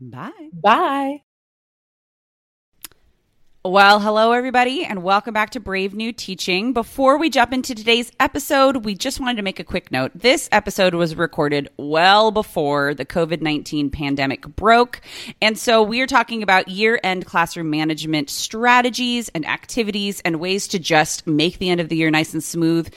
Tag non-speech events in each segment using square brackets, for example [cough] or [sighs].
Bye. Bye. Well, hello, everybody, and welcome back to Brave New Teaching. Before we jump into today's episode, we just wanted to make a quick note. This episode was recorded well before the COVID 19 pandemic broke. And so we are talking about year end classroom management strategies and activities and ways to just make the end of the year nice and smooth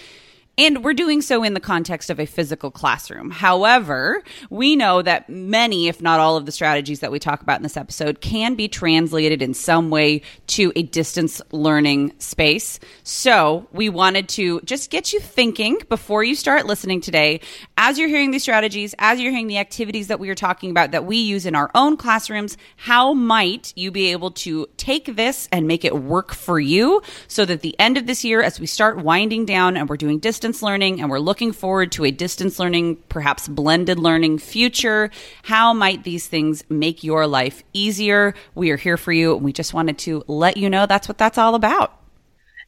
and we're doing so in the context of a physical classroom. However, we know that many, if not all of the strategies that we talk about in this episode can be translated in some way to a distance learning space. So we wanted to just get you thinking before you start listening today, as you're hearing these strategies, as you're hearing the activities that we are talking about that we use in our own classrooms, how might you be able to take this and make it work for you so that the end of this year, as we start winding down and we're doing distance distance learning and we're looking forward to a distance learning, perhaps blended learning future. How might these things make your life easier? We are here for you. And we just wanted to let you know that's what that's all about.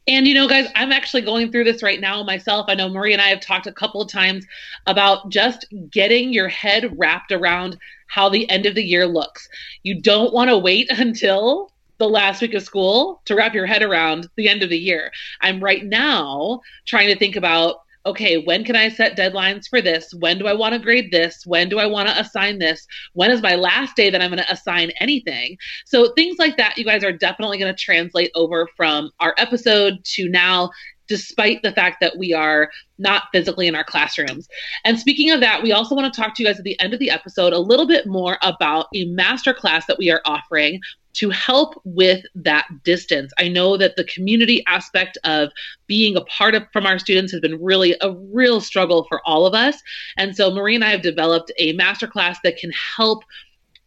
And you know, guys, I'm actually going through this right now myself. I know Marie and I have talked a couple of times about just getting your head wrapped around how the end of the year looks. You don't want to wait [laughs] until the last week of school to wrap your head around the end of the year. I'm right now trying to think about okay, when can I set deadlines for this? When do I want to grade this? When do I want to assign this? When is my last day that I'm going to assign anything? So things like that, you guys are definitely going to translate over from our episode to now despite the fact that we are not physically in our classrooms. And speaking of that, we also want to talk to you guys at the end of the episode a little bit more about a masterclass that we are offering to help with that distance. I know that the community aspect of being a part of from our students has been really a real struggle for all of us. And so Marie and I have developed a masterclass that can help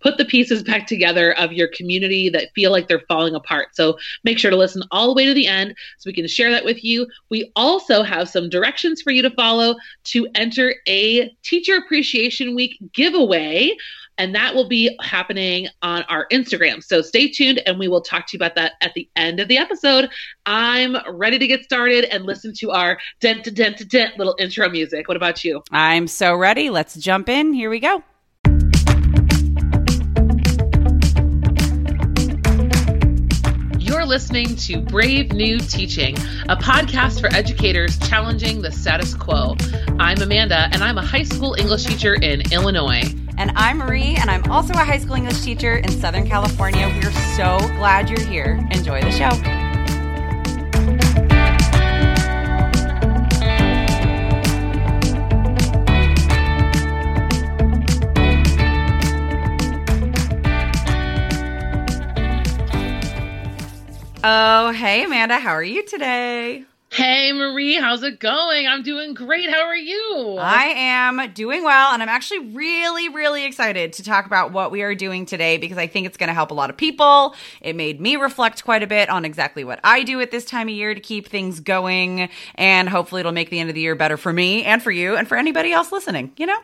put the pieces back together of your community that feel like they're falling apart. So make sure to listen all the way to the end so we can share that with you. We also have some directions for you to follow to enter a Teacher Appreciation Week giveaway. And that will be happening on our Instagram. So stay tuned and we will talk to you about that at the end of the episode. I'm ready to get started and listen to our dent to dent to dent little intro music. What about you? I'm so ready. Let's jump in. Here we go. You're listening to Brave New Teaching, a podcast for educators challenging the status quo. I'm Amanda, and I'm a high school English teacher in Illinois. And I'm Marie, and I'm also a high school English teacher in Southern California. We're so glad you're here. Enjoy the show. Oh, hey, Amanda, how are you today? Hey Marie, how's it going? I'm doing great. How are you? I am doing well, and I'm actually really, really excited to talk about what we are doing today because I think it's going to help a lot of people. It made me reflect quite a bit on exactly what I do at this time of year to keep things going, and hopefully it'll make the end of the year better for me and for you and for anybody else listening, you know?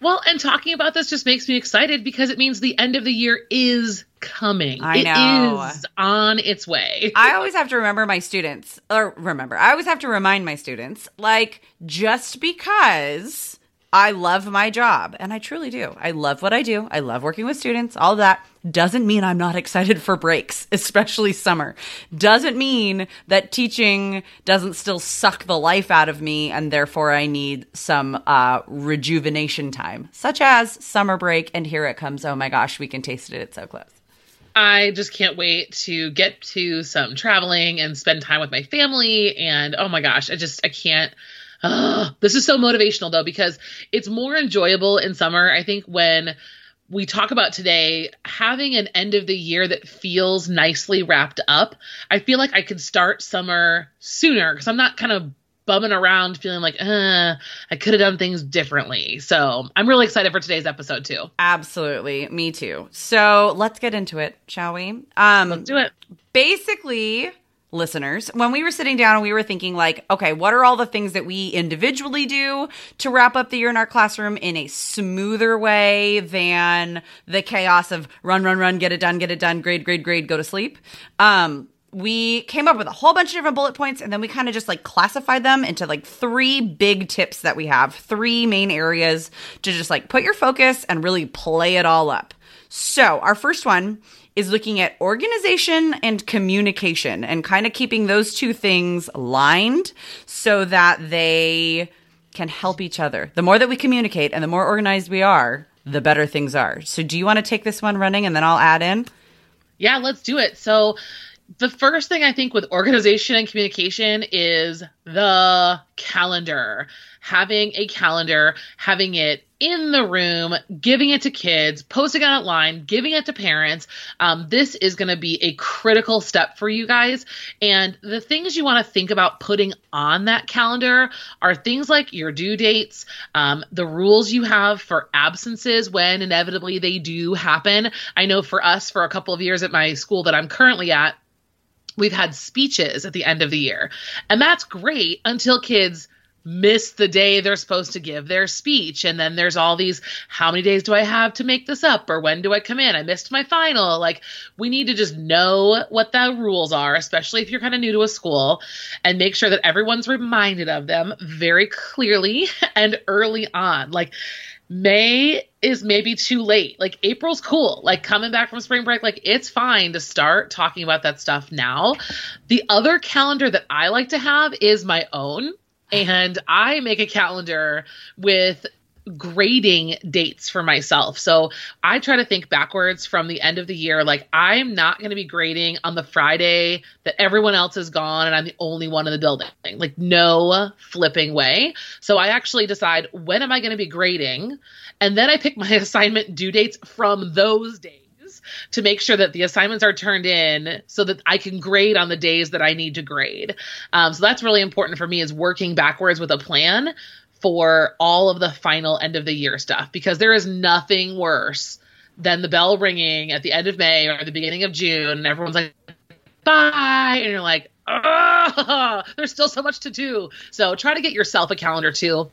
Well, and talking about this just makes me excited because it means the end of the year is coming. I know. It is on its way. [laughs] I always have to remember my students, or remember, I always have to remind my students, like, just because I love my job, and I truly do. I love what I do. I love working with students, all that doesn't mean I'm not [laughs] excited for breaks, especially summer. Doesn't mean that teaching doesn't still suck the life out of me and therefore I need some uh, rejuvenation time, such as summer break. And here it comes. Oh my gosh, we can taste it. It's so close. I just can't wait to get to some traveling and spend time with my family. And oh my gosh, I just, I can't. Oh, [gasps] this is so motivational though, because it's more enjoyable in summer. I think when we talk about today having an end of the year that feels nicely wrapped up. I feel like I could start summer sooner because I'm not kind of bumming around feeling like, uh, I could have done things differently. So I'm really excited for today's episode too. Absolutely. Me too. So let's get into it, shall we? Um, let's do it. Basically, listeners, when we were sitting down and we were thinking, like, okay, what are all the things that we individually do to wrap up the year in our classroom in a smoother way than the chaos of run, run, run, get it done, get it done, grade, grade, grade, go to sleep? Um, we came up with a whole bunch of different bullet points and then we kind of just like classified them into like three big tips that we have, three main areas to just like put your focus and really play it all up. So, our first one is looking at organization and communication and kind of keeping those two things aligned so that they can help each other. The more that we communicate and the more organized we are, the better things are. So, do you want to take this one running and then I'll add in? Yeah, let's do it. So, the first thing I think with organization and communication is the calendar. Having a calendar, having it in the room, giving it to kids, posting it online, giving it to parents. Um, this is going to be a critical step for you guys. And the things you want to think about putting on that calendar are things like your due dates, um, the rules you have for absences when inevitably they do happen. I know for us, for a couple of years at my school that I'm currently at, we've had speeches at the end of the year. And that's great until kids miss the day they're supposed to give their speech. And then there's all these how many days do I have to make this up? Or when do I come in? I missed my final. Like, we need to just know what the rules are, especially if you're kind of new to a school, and make sure that everyone's reminded of them very clearly [laughs] and early on. Like, May is maybe too late. Like April's cool. Like coming back from spring break, like it's fine to start talking about that stuff now. The other calendar that I like to have is my own. And I make a calendar with grading dates for myself. So I try to think backwards from the end of the year. Like I'm not going to be grading on the Friday that everyone else is gone and I'm the only one in the building. Like no flipping way. So I actually decide when am I going to be grading and then I pick my [laughs] assignment due dates from those days to make sure that the assignments are turned in so that I can grade on the days that I need to grade. Um, so that's really important for me is working backwards with a plan for all of the final end of the year stuff because there is nothing worse than the bell ringing at the end of May or the beginning of June and everyone's like bye and you're like oh, [laughs] there's still so much to do. So try to get yourself a calendar too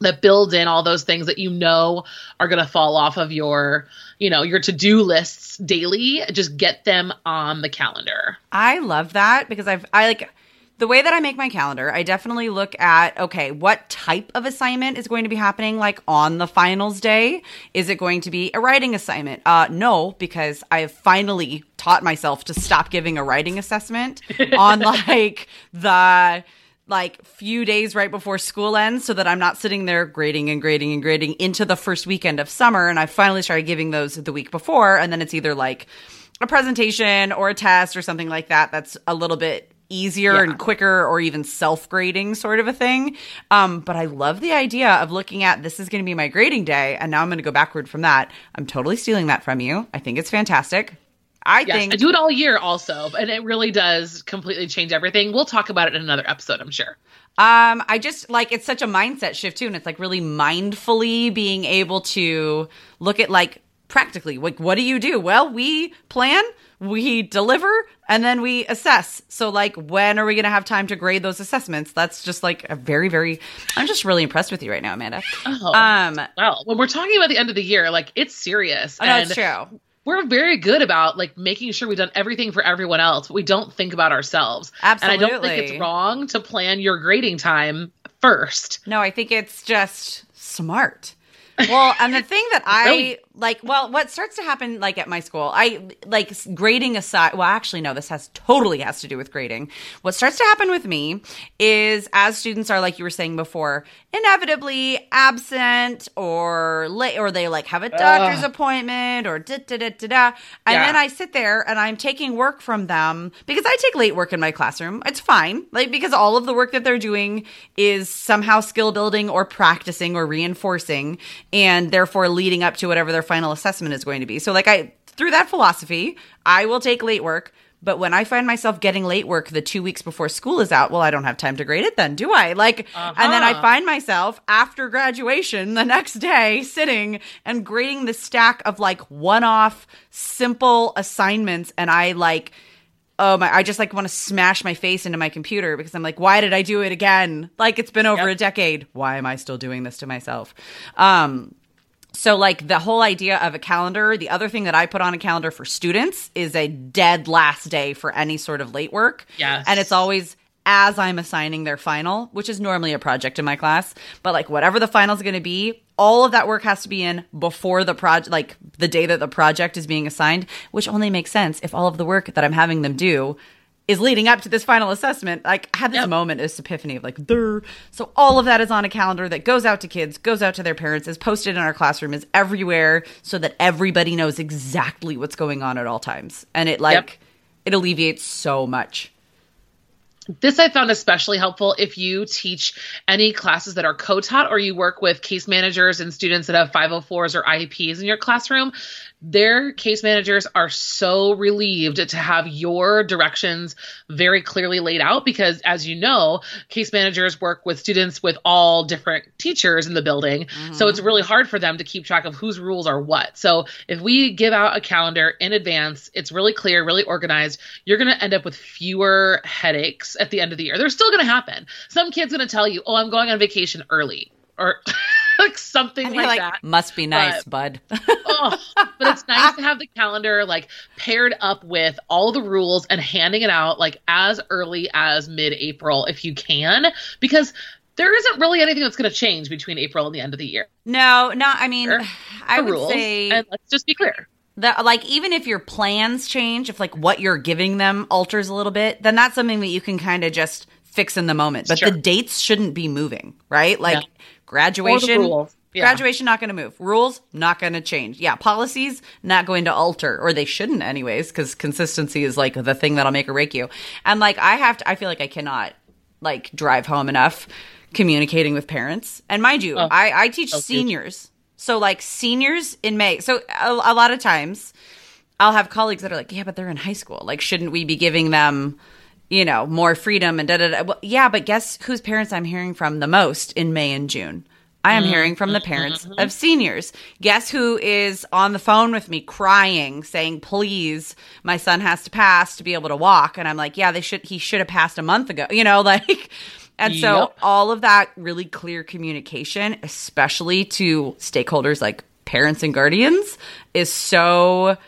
that builds in all those things that you know are going to fall off of your you know your to-do lists daily just get them on the calendar i love that because i've i like the way that I make my calendar, I definitely look at okay, what type of assignment is going to be happening like on the finals day? Is it going to be a writing assignment? Uh no, because I have finally taught myself to stop giving a writing assessment [laughs] on like the like few days right before school ends so that I'm not sitting there grading and grading and grading into the first weekend of summer and I finally started giving those the week before and then it's either like a presentation or a test or something like that that's a little bit easier yeah. and quicker or even self-grading sort of a thing. Um, but I love the idea of looking at this is going to be my grading day and now I'm going to go backward from that. I'm totally stealing that from you. I think it's fantastic. I Yes, think I do it all year also, and it really does completely change everything. We'll talk about it in another episode, I'm sure. Um, I just like it's such a mindset shift too, and it's like really mindfully being able to look at like practically, like what do you do? Well, we plan, we deliver, and then we assess. So like when are we gonna have time to grade those assessments? That's just like a very, very I'm just really impressed with you right now, Amanda. Oh, Um well, when we're talking about the end of the year, like it's serious. And it's true. we're very good about like making sure we've done everything for everyone else, but we don't think about ourselves. Absolutely. And I don't think it's wrong to plan your grading time first. No, I think it's just smart. Well, and the thing that [laughs] I Really? Like, well, what starts to happen like at my school, I like grading aside. Well, actually, no, this has totally has to do with grading. What starts to happen with me is as students are like you were saying before, inevitably absent or late, or they like have a doctor's appointment or da da da da da, and Yeah. then I sit there and I'm taking work from them because I take late work in my classroom. It's fine, like because all of the work that they're doing is somehow skill building or practicing or reinforcing, and therefore leading up to whatever their final assessment is going to be. So, like I through that philosophy, I will take late work. But when I find myself getting late work the two weeks before school is out, well, I don't have time to grade it then, do I? Like, and then I Uh-huh. find myself after graduation the next day sitting and grading the stack of like one off simple assignments. And I like, oh my, I just like want to smash my face into my computer because I'm like, why did I do it again? Like, it's been over Yep. a decade. Why am I still doing this to myself? Um, so like the whole idea of a calendar, the other thing that I put on a calendar for students is a dead last day for any sort of late work. Yes. And it's always as I'm assigning their final, which is normally a project in my class, but like whatever the final is going to be, all of that work has to be in before the project, like the day that the project is being assigned, which only makes sense if all of the work that I'm having them do is leading up to this final assessment. Like I had this Yep. moment, this epiphany of like, there. So all of that is on a calendar that goes out to kids, goes out to their parents, is posted in our classroom, is everywhere, so that everybody knows exactly what's going on at all times, and it like Yep. it alleviates so much. This I found especially helpful if you teach any classes that are co-taught or you work with case managers and students that have 504s or IEPs in your classroom. Their case managers are so relieved to have your directions very clearly laid out because as you know, case managers work with students with all different teachers in the building. So mm-hmm. it's really hard for them to keep track of whose rules are what. So if we give out a calendar in advance, it's really clear, really organized, you're going to end up with fewer headaches at the end of the year. They're still going to happen. Some kid's going to tell you, "Oh, I'm going on vacation early." Or [laughs] like something like, like, that. must be nice, bud. [laughs] oh, but it's nice to have the calendar like paired up with all the rules and handing it out like as early as mid-April if you can because there isn't really anything that's going to change between April and the end of the year. no, no. I mean. I would rules, say and let's just be clear. that like even if your plans change, if like what you're giving them alters a little bit, then that's something that you can kind of just fix in the moment. But Sure. the dates shouldn't be moving, right? Like Yeah. Graduation. Yeah. graduation not going to move. Rules not going to change. Yeah, policies not going to alter, or they shouldn't anyways, because consistency is like the thing that'll make or break you. And like I have to, I feel like I cannot like drive home enough communicating with parents. And mind you, I I teach seniors, so like seniors in May. So a, a lot of times. I'll have colleagues that are like, yeah, but they're in high school. Like, shouldn't we be giving them, you know, more freedom and da da da? Well, yeah, but guess whose parents I'm hearing from the most in May and June? I am hearing from the parents mm-hmm. of seniors. Guess who is on the phone with me crying, saying, please, my son has to pass to be able to walk. And I'm like, yeah, they should, he should have passed a month ago, [laughs] you know, like, and so Yep. all of that really clear communication, especially to stakeholders like parents and guardians, is so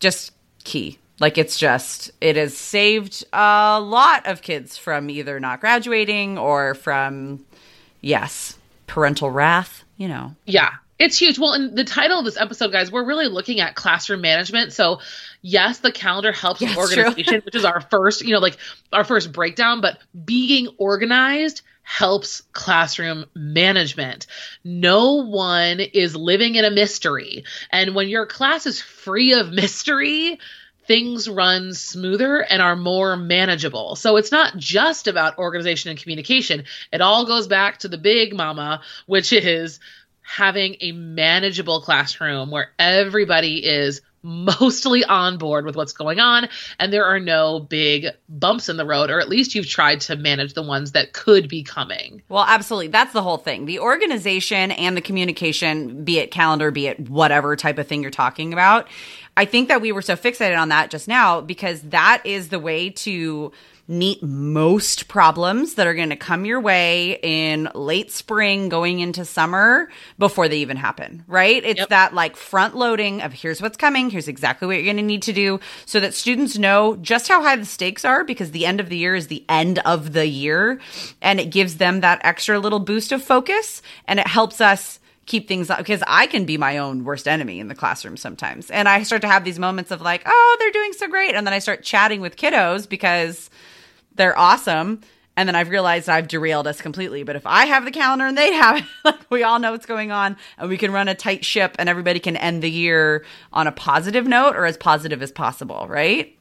just key. Like it's just it has saved a lot of kids from either not graduating or from yes, parental wrath, you know. Yeah, it's huge. Well, in the title of this episode, guys, we're really looking at classroom management. So, yes, the calendar helps Yeah, with organization, which is our first, you know, like our first breakdown, but being organized helps classroom management. No one is living in a mystery. And when your class is free of [laughs] mystery, things run smoother and are more manageable. So it's not just about organization and communication. It all goes back to the big mama, which is having a manageable classroom where everybody is mostly on board with what's going on and there are no big bumps in the road, or at least you've tried to manage the ones that could be coming. Well, absolutely. That's the whole thing. The organization and the communication, be it calendar, be it whatever type of thing you're talking about. I think that we were so fixated on that just now because that is the way to meet most problems that are going to come your way in late spring going into summer before they even happen, right? It's yep. that like front loading of here's what's coming, here's exactly what you're going to need to do so that students know just how high the stakes are because the end of the year is the end of the year and it gives them that extra little boost of focus and it helps us keep things up because I can be my own worst enemy in the classroom sometimes. And I start to have these moments of like, oh, they're doing so great. And then I start chatting with kiddos because they're awesome. And then I've realized I've derailed us completely. But if I have the calendar and they [laughs] have it, like we all know what's going on and we can run a tight ship and everybody can end the year on a positive note or as positive as possible, right?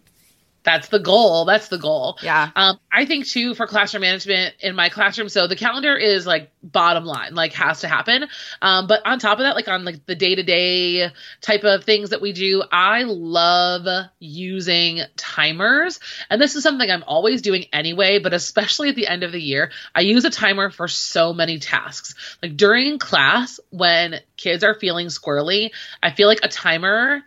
That's the goal. That's the goal. Yeah. Um, I think too for classroom management in my classroom. So the calendar is like bottom line, like has to happen. Um, but on top of that, like on like the day to day type of things that we do, I love using timers. And this is something I'm always doing anyway, but especially at the end of the year, I use a timer for so many tasks. Like during class, when kids are feeling squirrely, I feel like a timer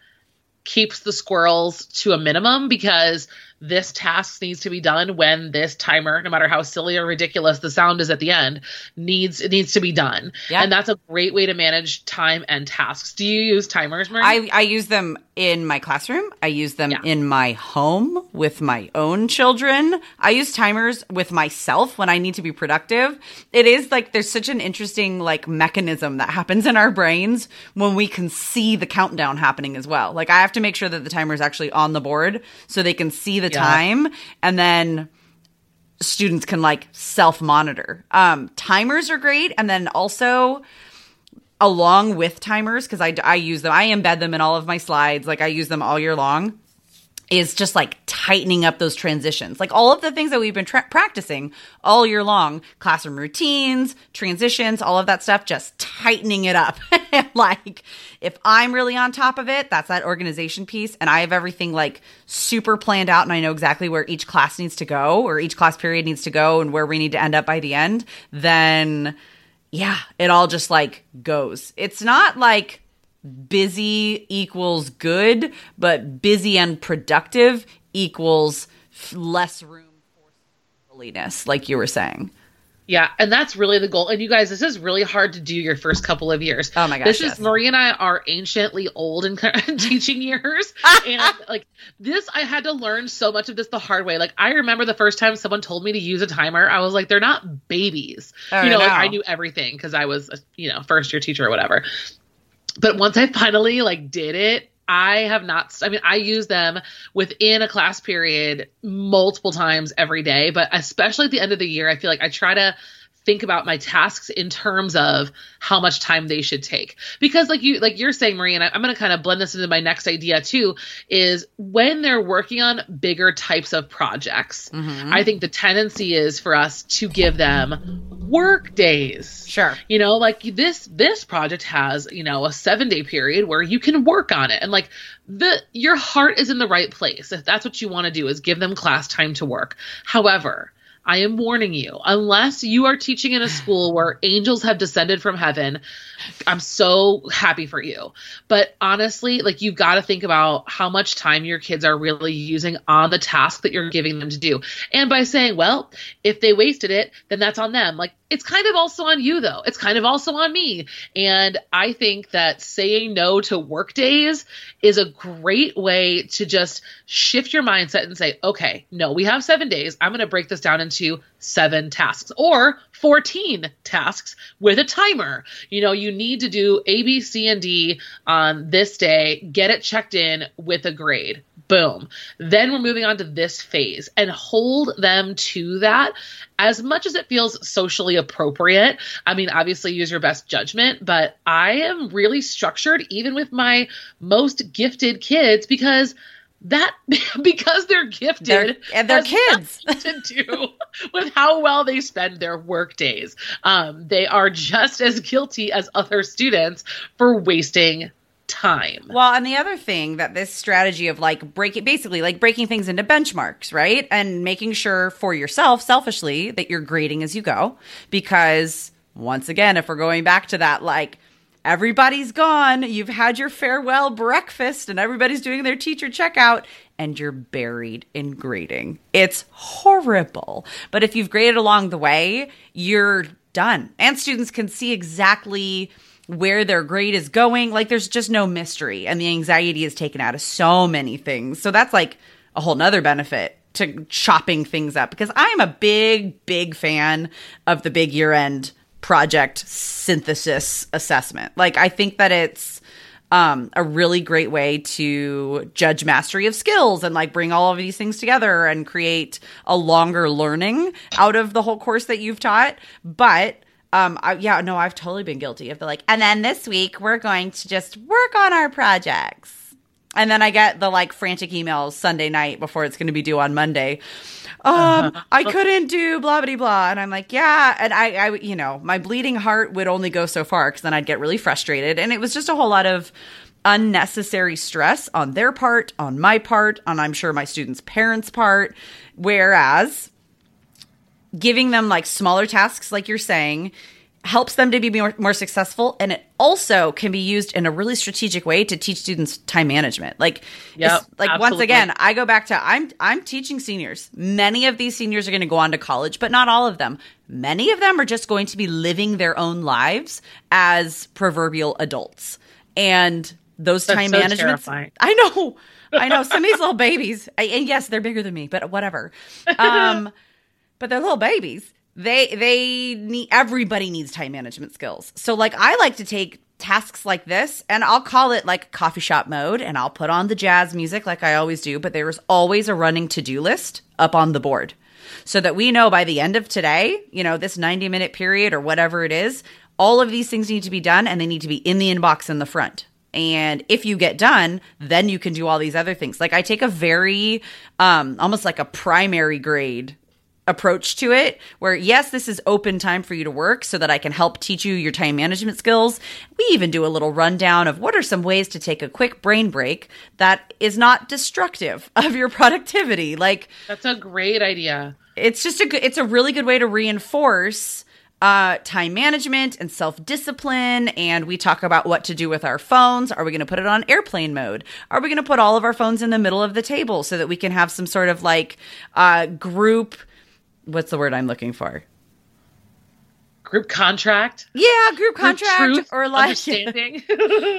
keeps the squirrels to a minimum because this task needs to be done when this timer, no matter how silly or ridiculous the sound is at the end, needs it needs to be done. Yeah. And that's a great way to manage time and tasks. Do you use timers, Marie? I, I use them in my classroom. I use them yeah. in my home with my own children. I use timers with myself when I need to be productive. It is like there's such an interesting like mechanism that happens in our brains when we can see the countdown happening as well. Like I have to make sure that the timer is actually on the board so they can see the the yeah. time and then students can like self monitor. Um, timers are great. And then also, along with timers, because I, I use them, I embed them in all of my slides. Like I use them all year long is just like tightening up those transitions. Like all of the things that we've been tra- practicing all year long, classroom routines, transitions, all of that stuff, just tightening it up. [laughs] like if I'm really on top of it, that's that organization piece. And I have everything like super planned out and I know exactly where each class needs to go or each class period needs to go and where we need to end up by the end, then yeah, it all just like goes. It's not like, busy equals good, but busy and productive equals less room for silliness, like you were saying. Yeah, and that's really the goal. And you guys, this is really hard to do your first couple of years. Oh my gosh. This yes. is Marie and I are anciently old in [laughs] teaching years. [laughs] and like this, I had to learn so much of this the hard way. Like I remember the first time someone told me to use a timer, I was like, they're not babies. Oh, you know, no. like I knew everything because I was, a, you know, first year teacher or whatever but once I finally like did it, I have not, I mean, I use them within a class period multiple times every day, but especially at the end of the year, I feel like I try to think about my tasks in terms of how much time they should take because like you like you're saying marie and I, am going to kind of blend this into my next idea too is when they're working on bigger types of projects mm-hmm. i think the tendency is for us to give them work days sure you know like this this project has you know a seven day period where you can work on it and like the your heart is in the right place if that's what you want to do is give them class time to work however I am warning you, unless you are teaching in a school [sighs] where angels have descended from heaven, I'm so happy for you. But honestly, like you've got to think about how much time your kids are really using on the task that you're giving them to do. And by saying, well, if they wasted it, then that's on them. Like it's kind of also on you though. It's kind of also on me. And I think that saying no to work days is a great way to just shift your mindset and say, okay, no, we have seven days. I'm going to break this down into seven tasks or 14 tasks with a timer. You know, you need to do A, B, C, and D on this day, get it checked in with a grade. Boom. Then we're moving on to this phase and hold them to that as much as it feels socially appropriate. I mean, obviously use your best judgment, but I am really structured even with my most gifted kids because that [laughs] because they're gifted they're, and they're kids to do [laughs] with how well they spend their work days. Um, they are just as guilty as other students for wasting time. Well, and the other thing that this strategy of like breaking basically like breaking things into benchmarks, right? And making sure for yourself selfishly that you're grading as you go because once again, if we're going back to that like everybody's gone, you've had your farewell breakfast and everybody's doing their teacher checkout and you're buried in grading. It's horrible. But if you've graded along the way, you're done. And students can see exactly where their grade is going. Like there's just no mystery. And the anxiety is taken out of so many things. So that's like a whole nother benefit to chopping things up because I'm a big, big fan of the big year end project synthesis assessment. Like I think that it's um, a really great way to judge mastery of skills and like bring all of these things together and create a longer learning out of the whole course that you've taught. But um, I, yeah, no, I've totally been guilty of the like, and then this week we're going to just work on our projects. And then I get the like frantic emails Sunday night before it's going to be due on Monday. Um, uh-huh. I couldn't do blah blah blah, and I'm like, yeah, and I, I, you know, my bleeding heart would only go so far because then I'd get really frustrated, and it was just a whole lot of unnecessary stress on their part, on my part, on I'm sure my students' parents' part. Whereas giving them like smaller tasks, like you're saying, helps them to be more, more successful and it also can be used in a really strategic way to teach students time management. Like yep, like absolutely. once again i go back to i'm i'm teaching seniors. Many of these seniors are going to go on to college but not all of them. Many of them are just going to be living their own lives as proverbial adults. And those That's time so management i know i know some of these little babies and yes they're bigger than me but whatever. Um [laughs] but they're little babies they they need everybody needs time management skills. So like I like to take tasks like this and I'll call it like coffee shop mode and I'll put on the jazz music like I always do, but there's always a running to-do list up on the board. So that we know by the end of today, you know, this 90 minute period or whatever it is, all of these things need to be done and they need to be in the inbox in the front. And if you get done, then you can do all these other things. Like I take a very um almost like a primary grade approach to it where yes this is open time for you to work so that i can help teach you your time management skills we even do a little rundown of what are some ways to take a quick brain break that is not destructive [laughs] of your productivity like that's a great idea it's just a good it's a really good way to reinforce uh, time management and self discipline. And we talk about what to do with our phones. Are we going to put it on airplane mode? Are we going to put all of our phones in the middle of the table so that we can have some sort of like uh, group what's the word I'm looking for? Group contract. Yeah, group contract group truth, or like understanding. [laughs]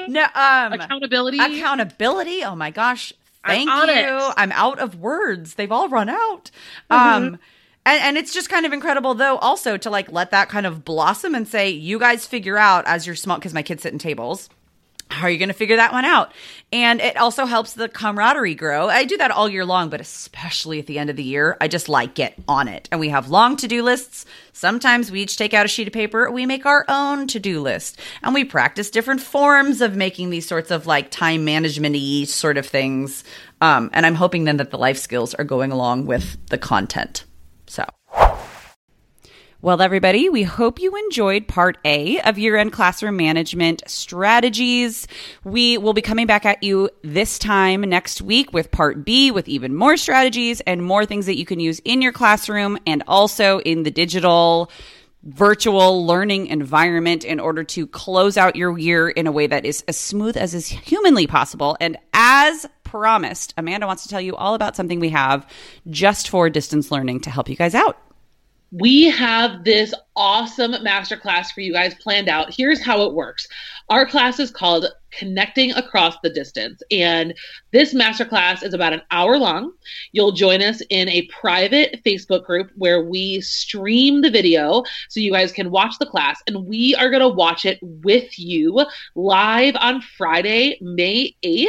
no, um, accountability. Accountability. Oh my gosh. Thank I'm you. It. I'm out of words. They've all run out. Mm-hmm. Um and, and it's just kind of incredible though also to like let that kind of blossom and say you guys figure out as you're small because my kids sit in tables how are you going to figure that one out? And it also helps the camaraderie grow. I do that all year long, but especially at the end of the year, I just like get on it. And we have long to do lists. Sometimes we each take out a sheet of paper, we make our own to do list, and we practice different forms of making these sorts of like time management y sort of things. Um, and I'm hoping then that the life skills are going along with the content. So. Well, everybody, we hope you enjoyed part A of year end classroom management strategies. We will be coming back at you this time next week with part B with even more strategies and more things that you can use in your classroom and also in the digital virtual learning environment in order to close out your year in a way that is as smooth as is humanly possible. And as promised, Amanda wants to tell you all about something we have just for distance learning to help you guys out we have this awesome masterclass for you guys planned out. Here's how it works. Our class is called Connecting Across the Distance. And this masterclass is about an hour long. You'll join us in a private Facebook group where we stream the video so you guys can watch the class. And we are going to watch it with you live on Friday, May 8th.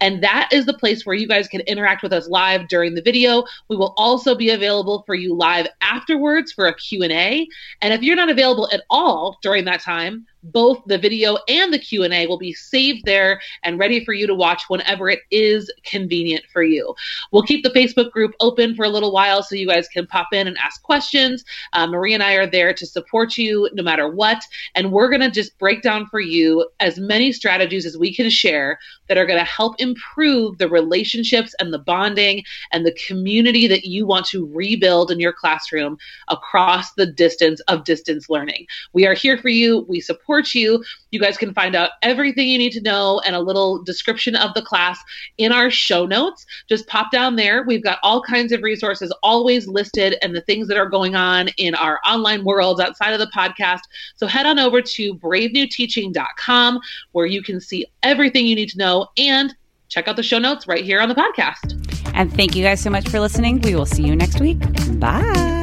And that is the place where you guys can interact with us live during the video. We will also be available for you live afterwards for a Q&A. And if you're not available at all during that time, both the video and the q&a will be saved there and ready for you to watch whenever it is convenient for you. We'll keep the facebook group open for a little while so you guys can pop in and ask questions. Uh, marie and i are there to support you no matter what and we're going to just break down for you as many strategies as we can share that are going to help improve the relationships and the bonding and the community that you want to rebuild in your classroom across the distance of distance learning. We are here for you. We support support you. You guys can find out everything you need to know and a little description of the class in our show notes. Just pop down there. We've got all kinds of resources always listed and the things that are going on in our online worlds outside of the podcast. So head on over to bravenewteaching.com where you can see everything you need to know and check out the show notes right here on the podcast. And thank you guys so much for listening. We will see you next week. Bye.